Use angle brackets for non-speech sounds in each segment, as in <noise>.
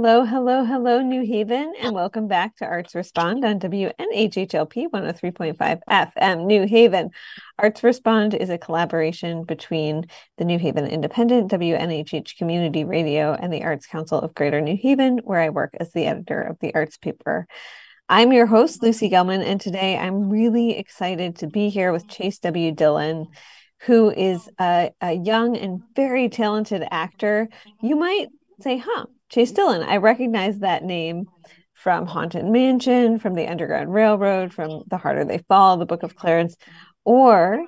Hello, hello, hello, New Haven, and welcome back to Arts Respond on WNHHLP 103.5 FM New Haven. Arts Respond is a collaboration between the New Haven Independent, WNHH Community Radio, and the Arts Council of Greater New Haven, where I work as the editor of the arts paper. I'm your host, Lucy Gellman, and today I'm really excited to be here with Chase W. Dillon who is a, a, young and very talented actor. You might say, huh, Chase Dillon. I recognize that name from Haunted Mansion, from the Underground Railroad, from The Harder They Fall, The Book of Clarence, or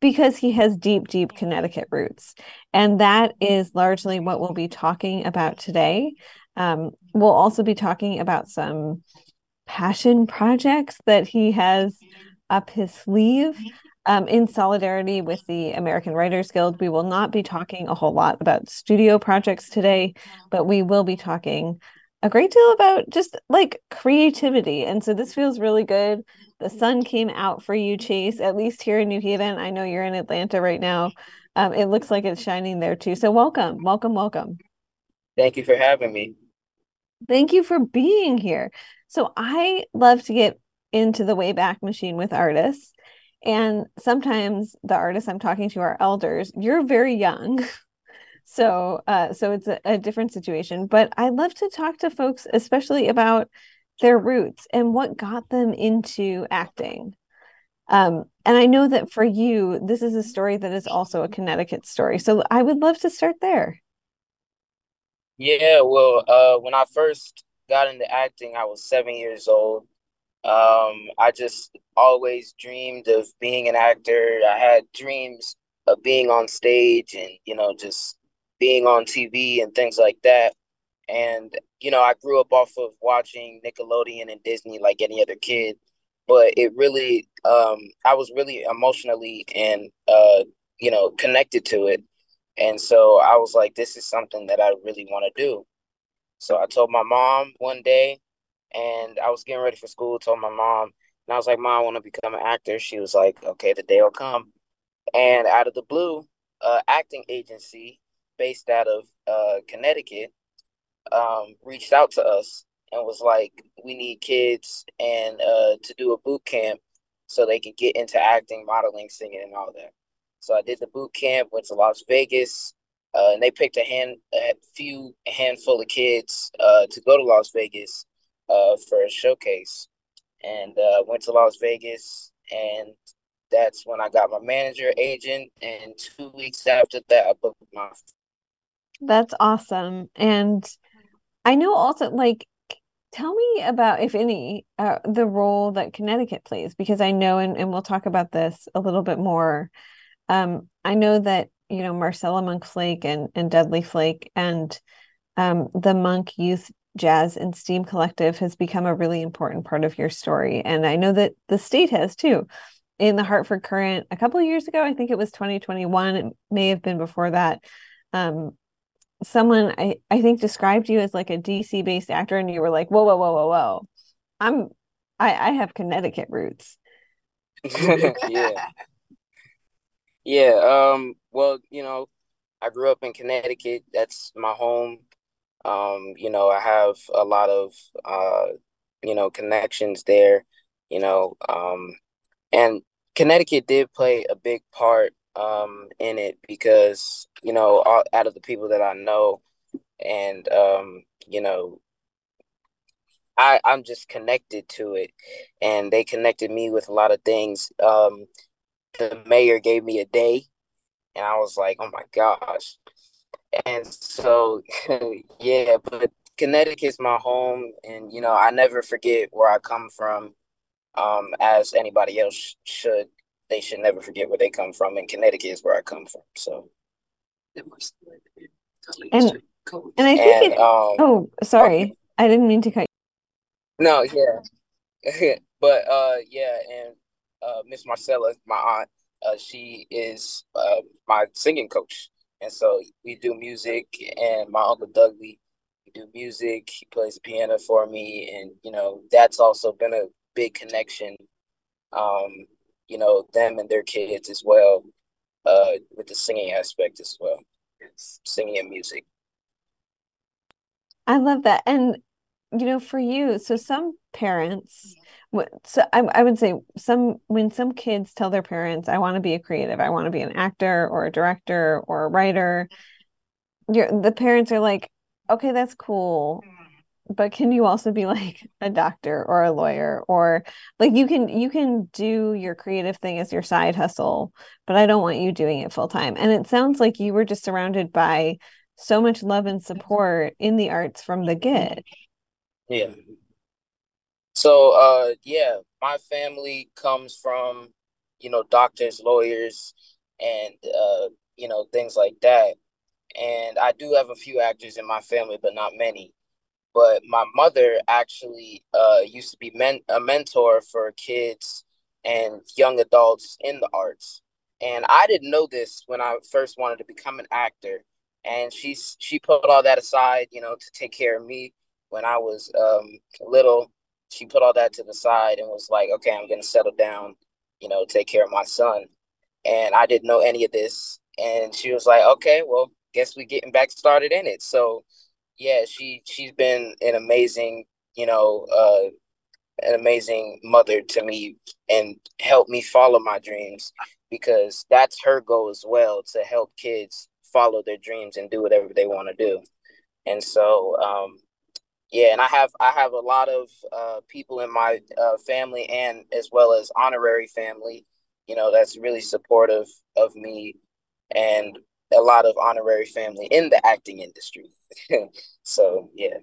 because he has deep, deep Connecticut roots. And that is largely what we'll be talking about today. Um, we'll also be talking about some passion projects that he has up his sleeve. Um, in solidarity with the American Writers Guild, we will not be talking a whole lot about studio projects today, but we will be talking a great deal about just like creativity. And so this feels really good. The sun came out for you, Chase, at least here in New Haven. I know you're in Atlanta right now. Um, it looks like it's shining there too. So welcome, welcome, welcome. Thank you for having me. Thank you for being here. So I love to get into the Wayback Machine with artists. And sometimes the artists I'm talking to are elders. You're very young. <laughs> So uh, so it's a, a different situation. But I love to talk to folks, especially about their roots and what got them into acting. Um, and I know that for you, this is a story that is also a Connecticut story. So I would love to start there. Yeah, well, uh, when I first got into acting, I was seven years old. Um, I just always dreamed of being an actor. I had dreams of being on stage and, you know, just being on TV and things like that. And, you know, I grew up off of watching Nickelodeon and Disney like any other kid. But it really, um, I was really emotionally and, uh, you know, connected to it. And so I was like, this is something that I really want to do. So I told my mom one day, and I was getting ready for school, told my mom, and I was like, Mom, I want to become an actor. She was like, Okay, the day will come. And out of the blue, uh, acting agency based out of uh, Connecticut um, reached out to us and was like, "We need kids and uh, to do a boot camp so they can get into acting, modeling, singing, and all that." So I did the boot camp, went to Las Vegas, uh, and they picked a hand, a few handful of kids uh, to go to Las Vegas uh, for a showcase, and uh, went to Las Vegas, and that's when I got my manager, agent, and two weeks after that, I booked my that's awesome. And I know also, like, tell me about, if any, uh, the role that Connecticut plays, because I know, and, and we'll talk about this a little bit more. Um, I know that, you know, Marcella Monk Flake and, and Dudley Flake and um, the Monk Youth Jazz and Steam Collective has become a really important part of your story. And I know that the state has too. In the Hartford Courant a couple of years ago, I think it was 2021, it may have been before that. Um, someone I, I think described you as like a DC based actor and you were like, whoa, whoa, whoa, whoa, whoa. I'm I, I have Connecticut roots. <laughs> yeah. Yeah. Um, well, you know, I grew up in Connecticut. That's my home. Um, you know, I have a lot of uh, you know, connections there, you know, um, and Connecticut did play a big part um, in it because you know all, out of the people that I know, and um, you know, I I'm just connected to it, and they connected me with a lot of things. Um, the mayor gave me a day, and I was like, oh my gosh, and so <laughs> yeah, but Connecticut's my home, and you know I never forget where I come from, um, as anybody else should they should never forget where they come from. And Connecticut is where I come from. So. And, and I think and, it, um, oh sorry I didn't mean to cut you. No, yeah, <laughs> but uh, yeah, and uh, Miss Marcella, my aunt, uh, she is uh, my singing coach, and so we do music. And my uncle Dudley, we do music. He plays the piano for me, and you know that's also been a big connection um, you know them and their kids as well uh with the singing aspect as well singing and music I love that. And, you know, for you, so some parents, so I, I would say some, when some kids tell their parents, I want to be a creative, I want to be an actor or a director or a writer, you're, the parents are like, okay, that's cool. But can you also be like <laughs> a doctor or a lawyer or like you can you can do your creative thing as your side hustle, but I don't want you doing it full time. And it sounds like you were just surrounded by so much love and support in the arts from the get. Yeah. So uh yeah, my family comes from, you know, doctors, lawyers, and uh, you know, things like that. And I do have a few actors in my family, but not many. But my mother actually uh used to be men- a mentor for kids and young adults in the arts. And I didn't know this when I first wanted to become an actor and she's she put all that aside, you know, to take care of me when I was um, little. She put all that to the side and was like, "Okay, I'm gonna settle down, you know, take care of my son." And I didn't know any of this, and she was like, "Okay, well, guess we getting back started in it." So, yeah, she she's been an amazing, you know, uh, an amazing mother to me and helped me follow my dreams because that's her goal as well to help kids follow their dreams and do whatever they want to do. And so, um, yeah, and I have I have a lot of uh, people in my uh, family and as well as honorary family, you know, that's really supportive of me, and a lot of honorary family in the acting industry. <laughs> so yeah.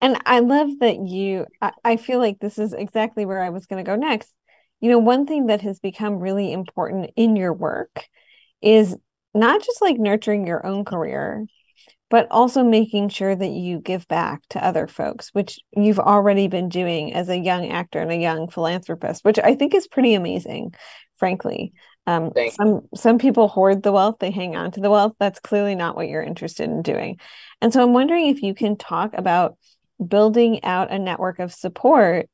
And I love that you. I, I feel like this is exactly where I was going to go next. You know, one thing that has become really important in your work is not just like nurturing your own career, but also making sure that you give back to other folks, which you've already been doing as a young actor and a young philanthropist, which I think is pretty amazing, frankly. Um, some some people hoard the wealth, they hang on to the wealth. That's clearly not what you're interested in doing. And so I'm wondering if you can talk about building out a network of support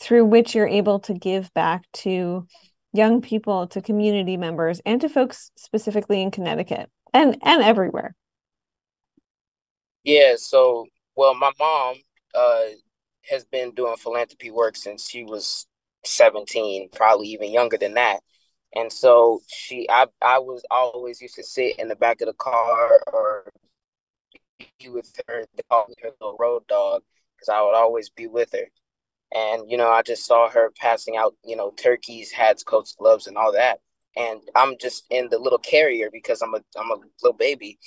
through which you're able to give back to young people to community members and to folks specifically in Connecticut and and everywhere. Yeah, so well my mom uh has been doing philanthropy work since she was 17, probably even younger than that. And so she I I was always used to sit in the back of the car or be with her, they call me her little road dog, because I would always be with her. And you know i just saw her passing out you know turkeys hats coats gloves and all that. And i'm just in the little carrier because i'm a i'm a little baby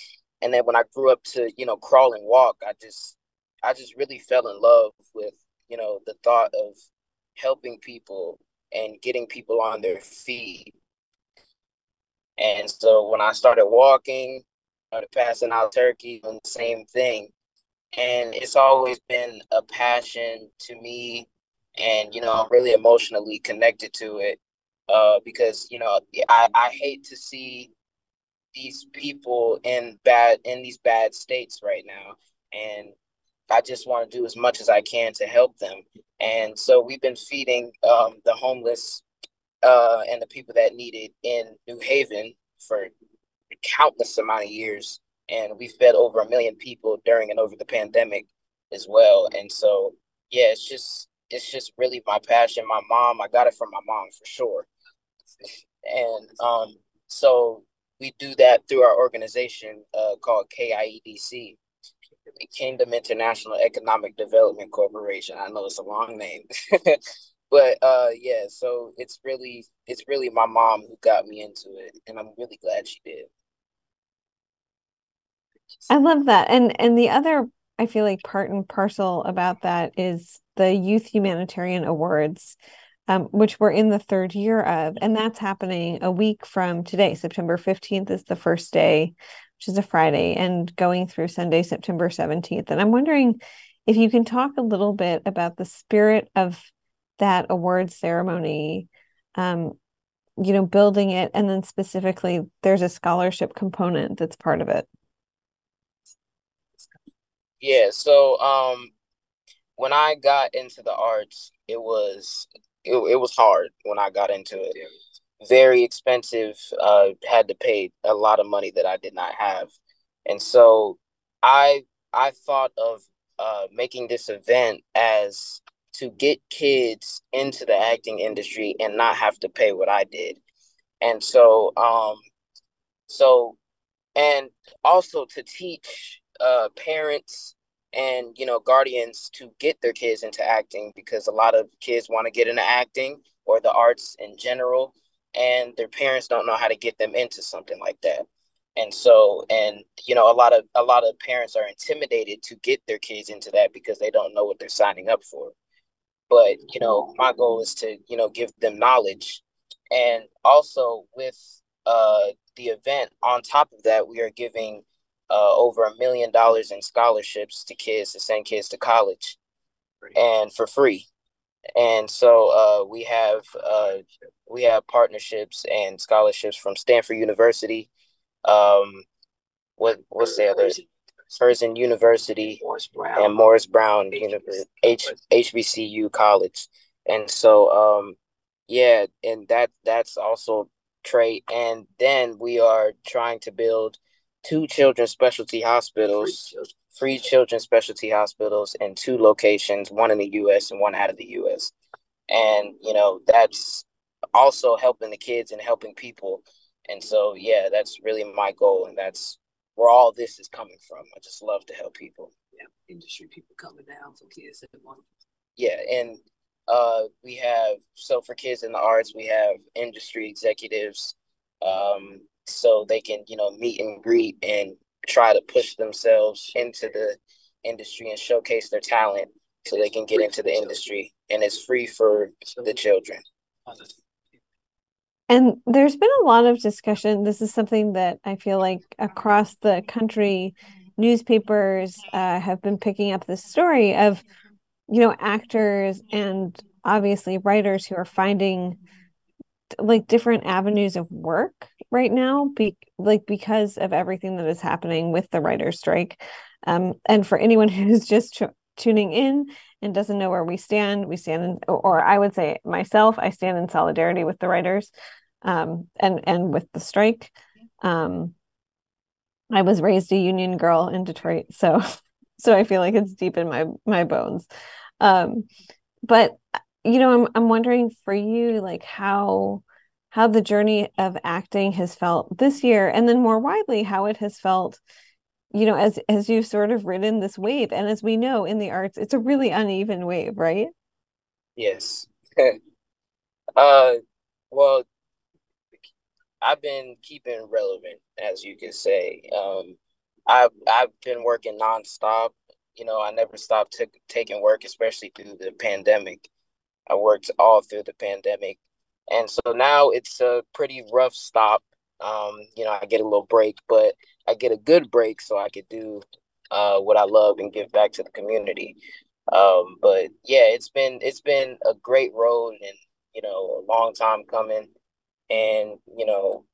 and then when i grew up to you know crawl and walk i just i just really fell in love with you know the thought of helping people and getting people on their feet. And so when i started walking started passing out turkey and the same thing. And it's always been a passion to me. And you know i'm really emotionally connected to it uh, because you know I, I hate to see these people in bad in these bad states right now and i just want to do as much as i can to help them and so we've been feeding um, the homeless uh, and the people that need it in new haven for countless amount of years and we fed over a million people during and over the pandemic as well and so yeah it's just it's just really my passion. My mom, I got it from my mom for sure. <laughs> And um, so we do that through our organization uh, called KIEDC, Kingdom International Economic Development Corporation. I know it's a long name, <laughs> but uh, yeah. So it's really it's really my mom who got me into it, and I'm really glad she did. I love that, and and the other I feel like part and parcel about that is the Youth Humanitarian Awards, um, which we're in the third year of. And that's happening a week from today. September 15th is the first day, which is a Friday, and going through Sunday, September 17th. And I'm wondering if you can talk a little bit about the spirit of that award ceremony. Um, you know, building it, and then specifically, there's a scholarship component that's part of it. Yeah, so um when I got into the arts, it was it, it was hard when I got into it. Very expensive. Uh, had to pay a lot of money that I did not have, and so I I thought of uh, making this event as to get kids into the acting industry and not have to pay what I did. And so, um, so, and also to teach uh, parents and you know guardians to get their kids into acting because a lot of kids want to get into acting or the arts in general and their parents don't know how to get them into something like that. And so and you know a lot of a lot of parents are intimidated to get their kids into that because they don't know what they're signing up for. But you know my goal is to you know give them knowledge. And also with uh the event on top of that we are giving uh over a million dollars in scholarships to kids to send kids to college and for free and so uh we have uh we have partnerships and scholarships from Stanford University um what what's the other Herzing University Morris and Morris Brown University, H, HBCU College. And so um yeah, and that that's also Trey. And then we are trying to build two children's specialty hospitals, free children's specialty hospitals in two locations, one in the US and one out of the US. And you know, that's also helping the kids and helping people. And so yeah, that's really my goal and that's where all this is coming from. I just love to help people. Yeah, industry people coming down for kids that want. Yeah, and uh, we have so for kids in the arts, we have industry executives, um, so they can you know meet and greet and try to push themselves into the industry and showcase their talent so they can get into the industry and it's free for the children and there's been a lot of discussion. This is something that I feel like across the country, newspapers uh, have been picking up this story of, you know, actors and obviously writers who are finding like different avenues of work right now, be- like because of everything that is happening with the writer's strike. Um, and for anyone <laughs> who's just ch- tuning in and doesn't know where we stand, we stand in, or I would say myself, I stand in solidarity with the writers um, and and with the strike. Um, I was raised a union girl in Detroit, so <laughs> so I feel like it's deep in my my bones. Um, but you know, I'm I'm wondering for you, like how how the journey of acting has felt this year, and then more widely, how it has felt you know as as you've sort of ridden this wave and as we know in the arts it's a really uneven wave right yes <laughs> uh well I've been keeping relevant, as you could say. Um, I've I've been working nonstop. You know, I never stopped t- taking work, especially through the pandemic. I worked all through the pandemic, and so now it's a pretty rough stop. Um, you know, I get a little break, but I get a good break so I could do uh, what I love and give back to the community. Um, but yeah, it's been it's been a great road and you know a long time coming. And you know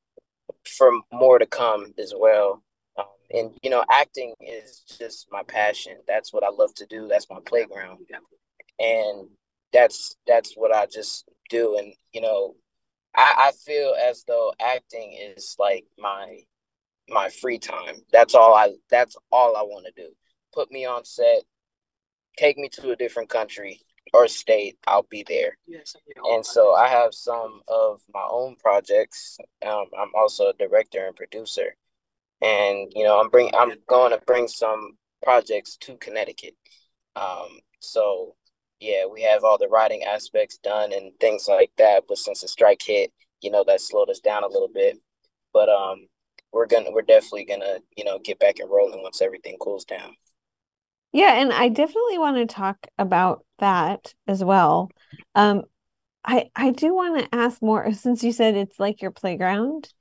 for more to come as well. Um, and you know acting is just my passion. That's what i love to do. That's my playground. And that's that's what i just do and you know i i feel as though acting is like my my free time that's all i that's all i want to do put me on set take me to a different country or state, I'll be there. Yes, and so I have some of my own projects. Um, I'm also a director and producer, and you know I'm bring I'm going to bring some projects to Connecticut. Um, so yeah, we have all the writing aspects done and things like that. But since the strike hit, you know that slowed us down a little bit. But um, we're gonna we're definitely gonna you know get back and rolling once everything cools down. Yeah, and I definitely want to talk about that as well. Um, I I do want to ask more since you said it's like your playground.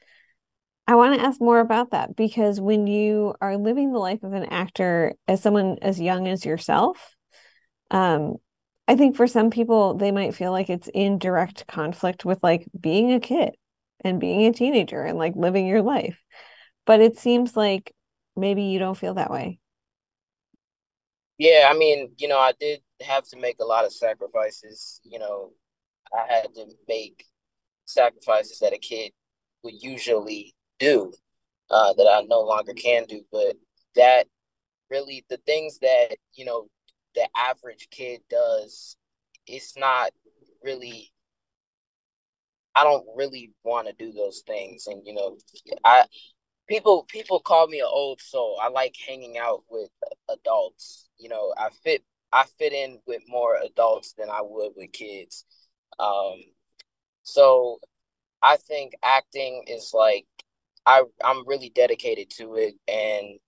I want to ask more about that because when you are living the life of an actor as someone as young as yourself, um, I think for some people they might feel like it's in direct conflict with like being a kid and being a teenager and like living your life. But it seems like maybe you don't feel that way. Yeah, I mean, you know, I did have to make a lot of sacrifices. You know, I had to make sacrifices that a kid would usually do uh, that I no longer can do. But that really the things that you know the average kid does it's not really I don't really want to do those things and you know I people people call me an old soul. I like hanging out with adults. You know, I fit I fit in with more adults than I would with kids. Um so I think acting is like I I'm really dedicated to it and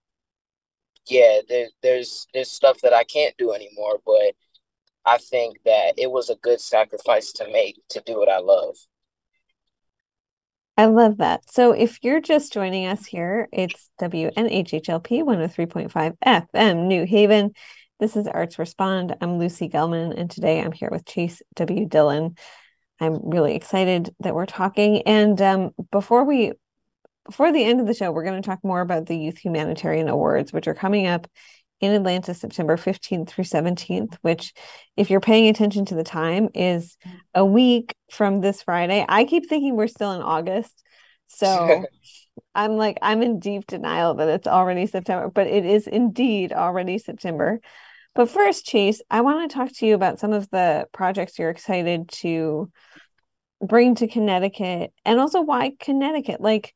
yeah, there, there's there's stuff that I can't do anymore, but I think that it was a good sacrifice to make to do what I love. I love that. So if you're just joining us here, it's WNHHLP 103.5 FM New Haven. This is Arts Respond. I'm Lucy Gellman, and today I'm here with Chase W. Dillon. I'm really excited that we're talking. And um, before we before the end of the show, we're going to talk more about the Youth Humanitarian Awards, which are coming up in Atlanta September 15th through 17th, which, if you're paying attention to the time, is a week from this Friday. I keep thinking we're still in August. So <laughs> I'm like, I'm in deep denial that it's already September, but it is indeed already September. But first, Chase, I want to talk to you about some of the projects you're excited to bring to Connecticut and also why Connecticut. Like,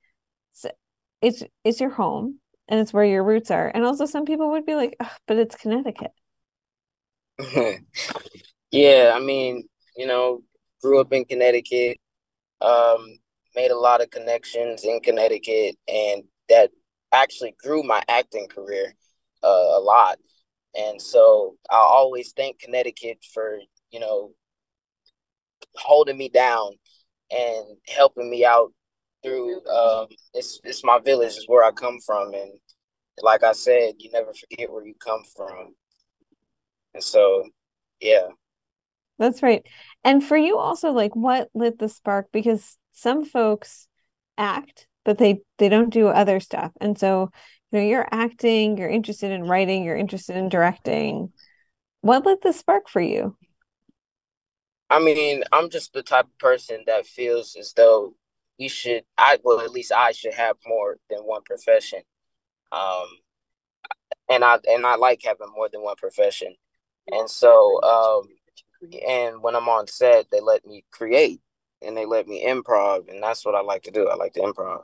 it's it's your home and it's where your roots are. And also, some people would be like, but it's Connecticut. <laughs> yeah, I mean, you know, grew up in Connecticut, um, made a lot of connections in Connecticut, and that actually grew my acting career uh, a lot. And so I always thank Connecticut for, you know, holding me down and helping me out through um it's it's my village is where I come from and like I said, you never forget where you come from. And so yeah. That's right. And for you also like what lit the spark because some folks act but they they don't do other stuff. And so you know you're acting, you're interested in writing, you're interested in directing. What lit the spark for you? I mean, I'm just the type of person that feels as though we should I well at least I should have more than one profession. Um and I and I like having more than one profession. And so um and when I'm on set they let me create and they let me improv and that's what I like to do. I like to improv.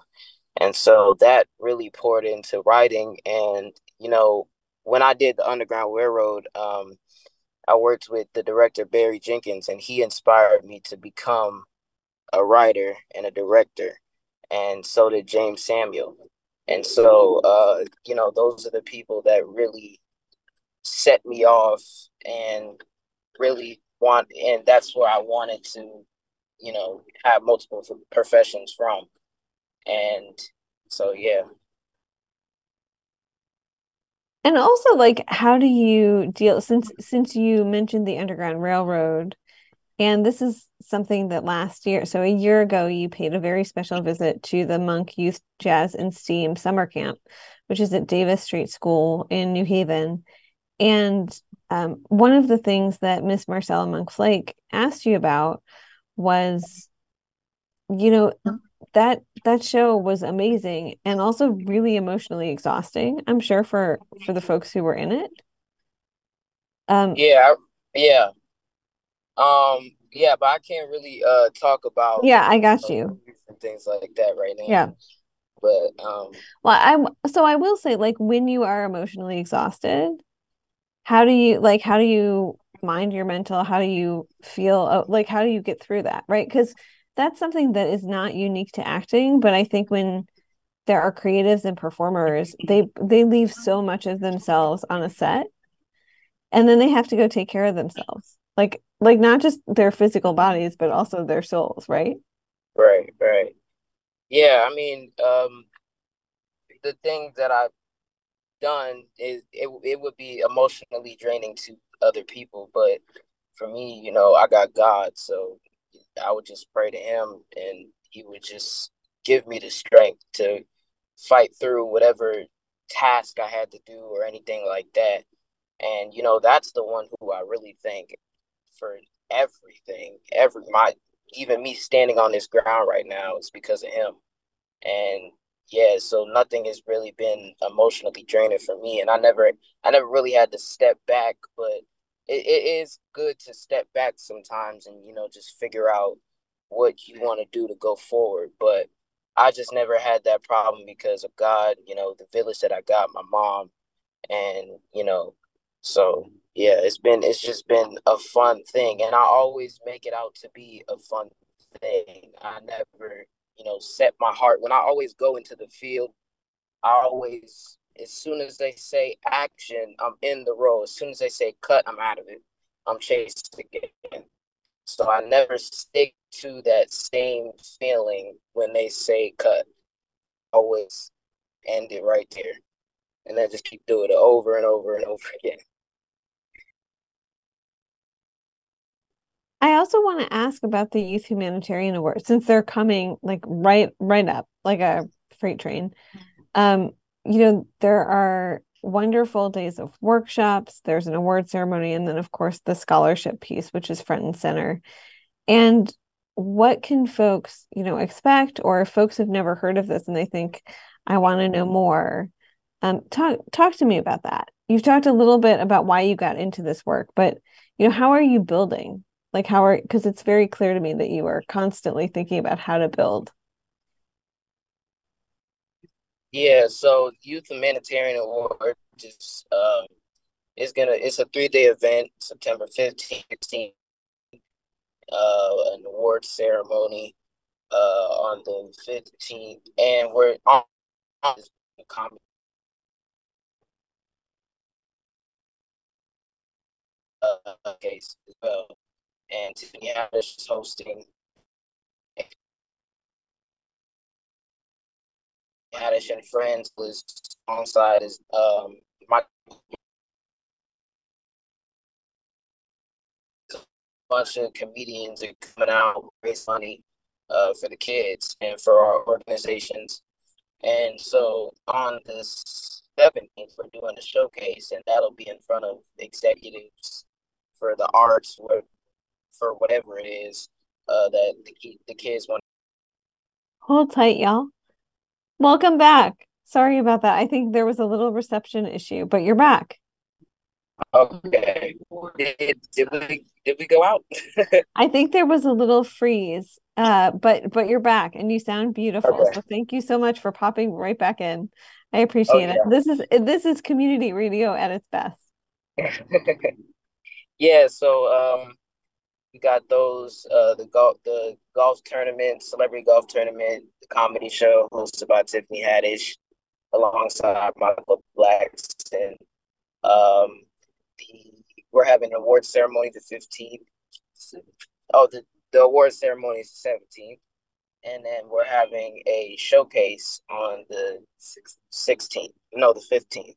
And so that really poured into writing and you know when I did the Underground Railroad um I worked with the director Barry Jenkins and he inspired me to become a writer and a director, and so did Jeymes Samuel. And so, uh, you know, those are the people that really set me off and really want, and that's where I wanted to, you know, have multiple professions from. And so, yeah. And also, like, how do you deal since since you mentioned the Underground Railroad? And this is something that last year, so a year ago, you paid a very special visit to the Monk Youth Jazz and Steam Summer Camp, which is at Davis Street School in New Haven. And um, one of the things that Miss Marcella Monk Flake asked you about was, you know, that that show was amazing and also really emotionally exhausting. I'm sure for for the folks who were in it. Um, yeah, yeah, um, yeah, but I can't really uh talk about yeah, I got you and things like that right now. Yeah, but um, well, I so I will say like when you are emotionally exhausted, how do you like how do you mind your mental? How do you feel? Uh, like how do you get through that? Right? Because that's something that is not unique to acting, but I think when there are creatives and performers, they they leave so much of themselves on a set, and then they have to go take care of themselves like like not just their physical bodies but also their souls right? Right right. Yeah i mean um the things that i've done is it, it would be emotionally draining to other people but for me you know i got god so i would just pray to him and he would just give me the strength to fight through whatever task i had to do or anything like that. And you know that's the one who i really think for everything. Every my even me standing on this ground right now is because of him. And yeah, so nothing has really been emotionally draining for me, and I never, I never really had to step back, but it, it is good to step back sometimes and you know just figure out what you want to do to go forward. But I just never had that problem because of God, you know, the village that I got, my mom, and you know, so yeah, it's been it's just been a fun thing, and I always make it out to be a fun thing. I never, you know, set my heart when I always go into the field. I always, as soon as they say action, I'm in the role. As soon as they say cut, I'm out of it. I'm Chase again. So I never stick to that same feeling when they say cut. Always end it right there. And then just keep doing it over and over and over <laughs> again. I also want to ask about the Youth Humanitarian Award since they're coming like right right up like a freight train. Um, you know, there are wonderful days of workshops, there's an award ceremony, and then of course the scholarship piece, which is front and center. And what can folks, you know, expect or if folks have never heard of this and they think, I want to know more, um, talk talk to me about that. You've talked a little bit about why you got into this work, but you know, how are you building? Like how are because it's very clear to me that you are constantly thinking about how to build. Yeah, so Youth Humanitarian Award just um it's gonna it's a three day event, September 15th, 16th, uh an award ceremony uh on the 15th and we're on, on uh, case as well and Tiffany Haddish is hosting. Haddish and friends was alongside is um my bunch of comedians are coming out raise money uh for the kids and for our organizations. And so on this 17th, we're doing a showcase, and that'll be in front of executives for the arts, where for whatever it is uh, that the, the kids want. Hold tight, y'all. Welcome back. Sorry about that. I think there was a little reception issue, but you're back. Okay. Did, did we did we go out? <laughs> I think there was a little freeze. Uh, but but you're back and you sound beautiful. Okay. So thank you so much for popping right back in. I appreciate oh, yeah. it. This is this is community radio at its best. <laughs> yeah, so um we got those uh the golf the golf tournament, celebrity golf tournament, the comedy show hosted by Tiffany Haddish alongside Michael Blackson. Um the we're having an award ceremony the 15th. Oh, the, the award ceremony is the 17th. And then we're having a showcase on the 16th. No, the 15th.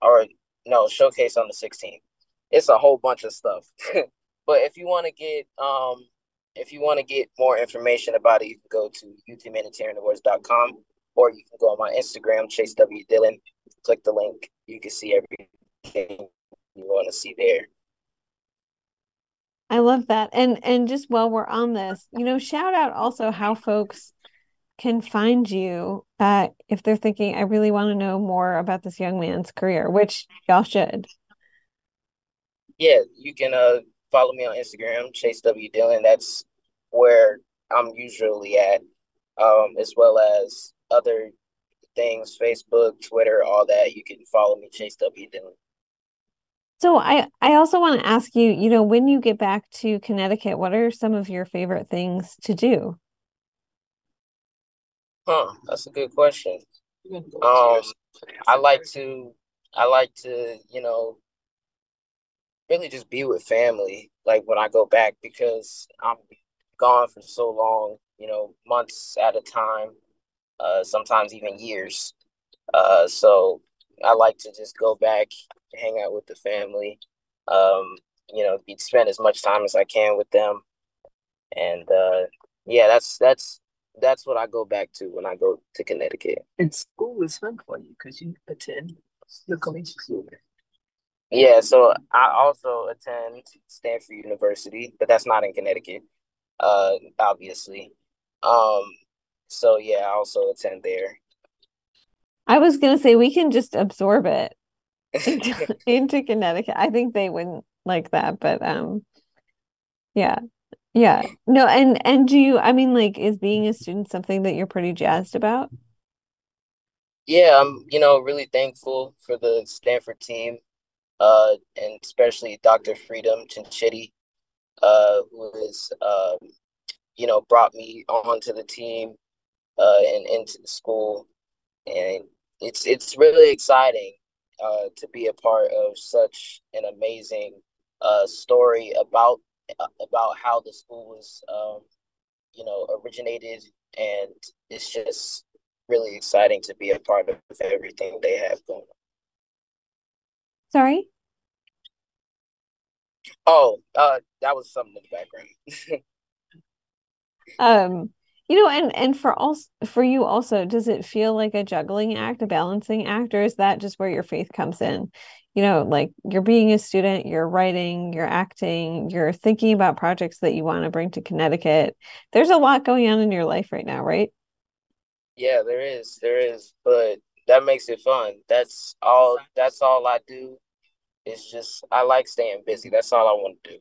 Or no, showcase on the 16th. It's a whole bunch of stuff. <laughs> But if you want to get um if you want to get more information about it, you can go to youthhumanitarianawards.com or you can go on my Instagram, Chase W. Dillon. Click the link. You can see everything you want to see there. I love that. And and just while we're on this, you know, shout out also how folks can find you uh, if they're thinking, I really want to know more about this young man's career, which y'all should. Yeah, you can uh follow me on Instagram, Chase W Dillon. That's where I'm usually at, um, as well as other things, Facebook, Twitter, all that. You can follow me, Chase W Dillon. So I I also want to ask you, you know, when you get back to Connecticut, what are some of your favorite things to do? Huh, that's a good question. Um, I like to I like to, you know, really just be with family like when I go back because I'm gone for so long, you know, months at a time, uh, sometimes even years. Uh, so I like to just go back, hang out with the family, um, you know, be spend as much time as I can with them, and uh, yeah, that's that's that's what I go back to when I go to Connecticut. And school is fun for you because you attend the collegiate school. Yeah, so I also attend Stanford University, but that's not in Connecticut, uh, obviously. Um, so yeah, I also attend there. I was gonna say we can just absorb it <laughs> into, into Connecticut. I think they wouldn't like that, but um, yeah, yeah. No, and and do you? I mean, like, is being a student something that you're pretty jazzed about? Yeah, I'm, you know, really thankful for the Stanford team, uh, and especially Dr. Freedom Chinchitty, uh, who has, um, you know, brought me onto the team, uh, and into the school, and it's it's really exciting, uh, to be a part of such an amazing, uh, story about about how the school was, um, you know, originated, and it's just really exciting to be a part of everything they have going on. Sorry? Oh, uh, that was something in the background. <laughs> um, you know, and and for also for you also, does it feel like a juggling act, a balancing act, or is that just where your faith comes in? You know, like you're being a student, you're writing, you're acting, you're thinking about projects that you want to bring to Connecticut. There's a lot going on in your life right now, right? Yeah, there is, there is, but that makes it fun. That's all. That's all I do. It's just I like staying busy. That's all I want to do,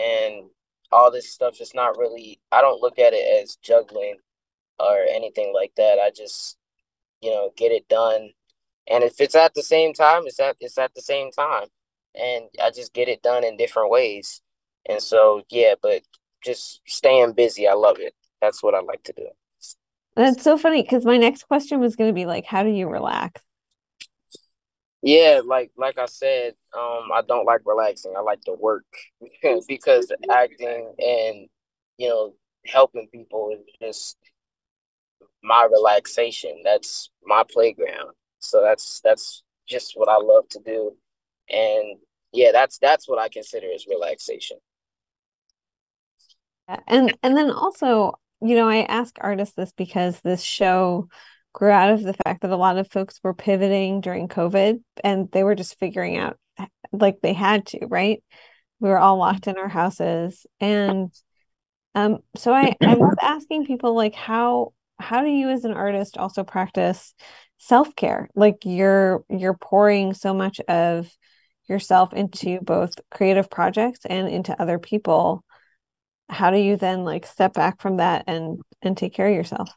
and all this stuff is not really. I don't look at it as juggling or anything like that. I just, you know, get it done, and if it's at the same time, it's at it's at the same time, and I just get it done in different ways. And so, yeah, but just staying busy, I love it. That's what I like to do. That's so funny because my next question was going to be like, how do you relax? Yeah, like like I said, um, I don't like relaxing. I like to work <laughs> because acting and you know helping people is just my relaxation. That's my playground. So that's that's just what I love to do, and yeah, that's that's what I consider as relaxation. And and then also you know, I ask artists this because this show grew out of the fact that a lot of folks were pivoting during COVID and they were just figuring out like they had to, right? We were all locked in our houses. And um, so I, I love <clears throat> asking people like how how do you as an artist also practice self-care? Like you're you're pouring so much of yourself into both creative projects and into other people how do you then like step back from that and and take care of yourself?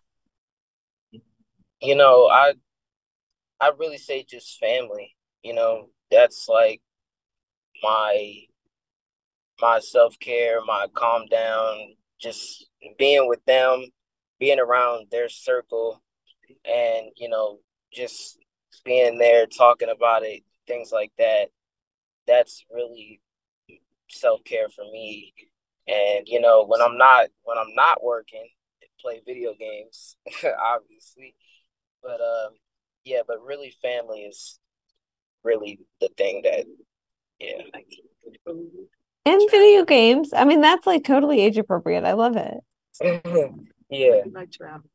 You know i i really say just family you know that's like my my self-care my calm down just being with them being around their circle and you know just being there talking about it things like that. That's really self-care for me and you know, when I'm not when I'm not working, play video games, <laughs> obviously. But um, yeah, but really, family is really the thing that yeah. And video games. I mean, that's like totally age appropriate. I love it. <laughs> yeah. Like travel.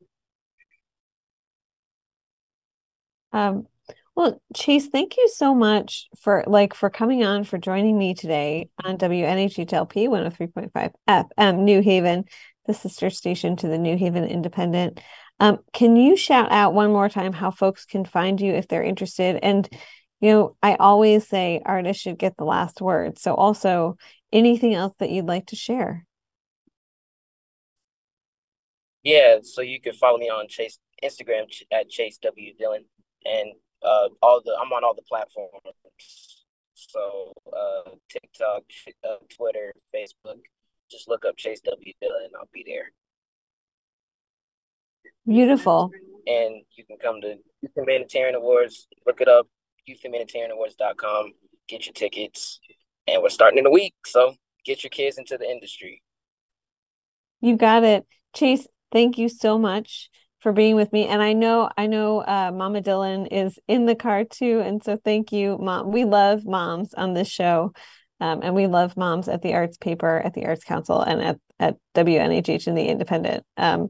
Um, well, Chase, thank you so much for like for coming on for joining me today on WNHHLP 103.5 FM New Haven, the sister station to the New Haven Independent. Um, can you shout out one more time how folks can find you if they're interested? And you know, I always say artists should get the last word. So also anything else that you'd like to share? Yeah, so you can follow me on Chase Instagram at Chase W Dillon and uh, all the I'm on all the platforms. So uh, TikTok, uh, Twitter, Facebook. Just look up Chase W Dillon and I'll be there. Beautiful. And you can come to Youth Humanitarian Awards. Look it up, youthhumanitarianawards.com. Get your tickets. And we're starting in a week. So get your kids into the industry. You got it. Chase, thank you so much for being with me. And I know, I know uh, Mama Dillon is in the car too. And so thank you, Mom. We love moms on this show. Um, and we love moms at the Arts Paper, at the Arts Council, and at, at WNHH and the Independent. Um,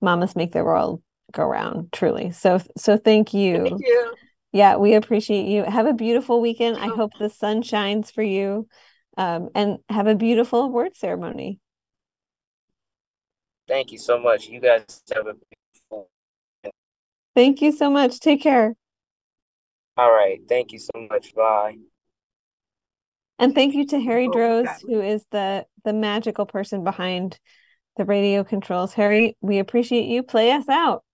mamas make the world go round, truly. So, so thank you. Thank you. Yeah, we appreciate you. Have a beautiful weekend. I hope the sun shines for you. Um, and have a beautiful award ceremony. Thank you so much. You guys have a beautiful. Thank you so much. Take care. All right. Thank you so much. Bye. And thank you to Harry Oh, Droz, who is the the magical person behind the radio controls. Harry, we appreciate you. Play us out.